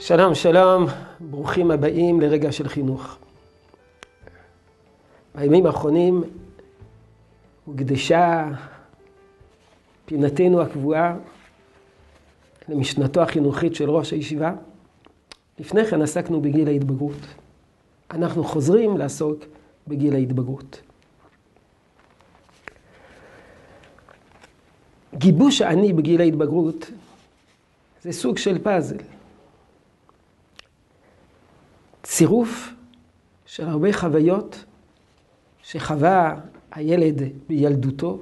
שלום, שלום, ברוכים הבאים לרגע של חינוך. בימים האחרונים הוקדשה פינתנו הקבועה למשנתו החינוכית של ראש הישיבה. לפני כן עסקנו בגיל ההתבגרות. אנחנו חוזרים לעסוק בגיל ההתבגרות. גיבוש האני בגיל ההתבגרות זה סוג של פאזל. צירוף של הרבה חוויות שחווה הילד בילדותו,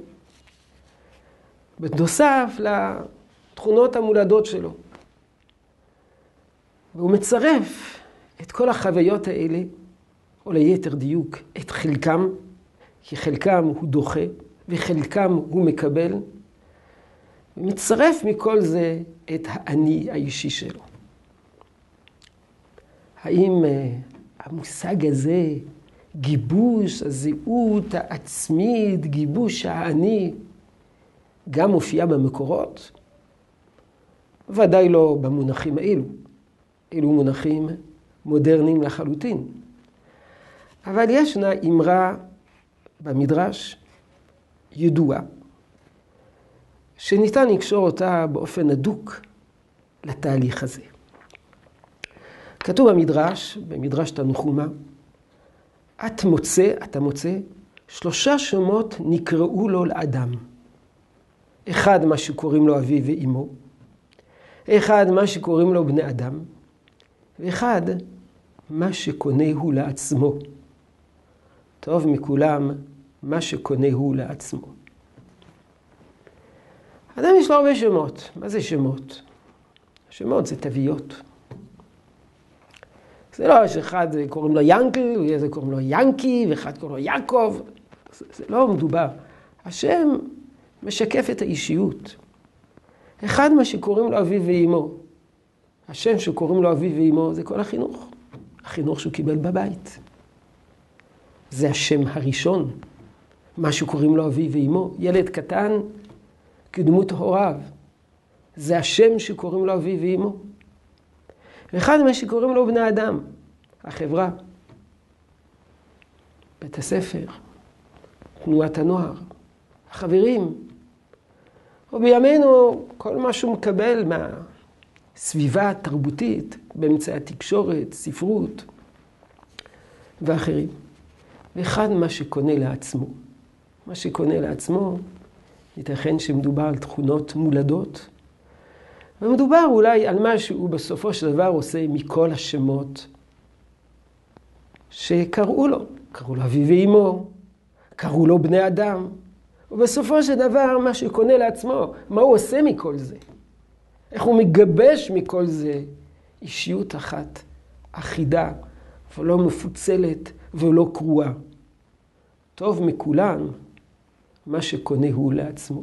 בנוסף לתכונות המולדות שלו. והוא מצרף את כל החוויות האלה, או ליתר דיוק, את חלקם, כי חלקם הוא דוחה וחלקם הוא מקבל, ומצרף מכל זה את האני האישי שלו. האם אה, המושג הזה, גיבוש הזהות העצמית, גיבוש האני, גם מופיע במקורות? ודאי לא במונחים האלו. אלו מונחים מודרניים לחלוטין. אבל ישנה אמרה במדרש ידועה, שניתן לקשור אותה באופן הדוק לתהליך הזה. כתוב במדרש, במדרש תנחומה, את מוצא, אתה מוצא, שלושה שמות נקראו לו לאדם. אחד, מה שקוראים לו אביו ואימו, אחד, מה שקוראים לו בני אדם, ואחד, מה שקונה הוא לעצמו. טוב מכולם, מה שקונה הוא לעצמו. אדם יש לו הרבה שמות. מה זה שמות? שמות זה תוויות. זה לא שאחד קוראים לו ינקל, ואיזה קוראים לו ינקי, ואחד קוראים לו יעקב. זה, זה לא מדובר. השם משקף את האישיות. אחד מה שקוראים לו אביו ואימו. השם שקוראים לו אביו ואימו זה כל החינוך. החינוך שהוא קיבל בבית. זה השם הראשון. מה שקוראים לו אביו ואימו. ילד קטן כדמות הוריו. זה השם שקוראים לו אביו ואימו. ואחד מה שקוראים לו בני אדם, החברה, בית הספר, תנועת הנוער, החברים, או בימינו כל מה שהוא מקבל מהסביבה התרבותית באמצעי התקשורת, ספרות ואחרים. ואחד מה שקונה לעצמו. מה שקונה לעצמו, ייתכן שמדובר על תכונות מולדות, ומדובר אולי על מה שהוא בסופו של דבר עושה מכל השמות שקראו לו. קראו לו אבי ואימו, קראו לו בני אדם, ובסופו של דבר מה שקונה לעצמו, מה הוא עושה מכל זה? איך הוא מגבש מכל זה אישיות אחת, אחידה, ולא מפוצלת ולא קרועה. טוב מכולן, מה שקונה הוא לעצמו.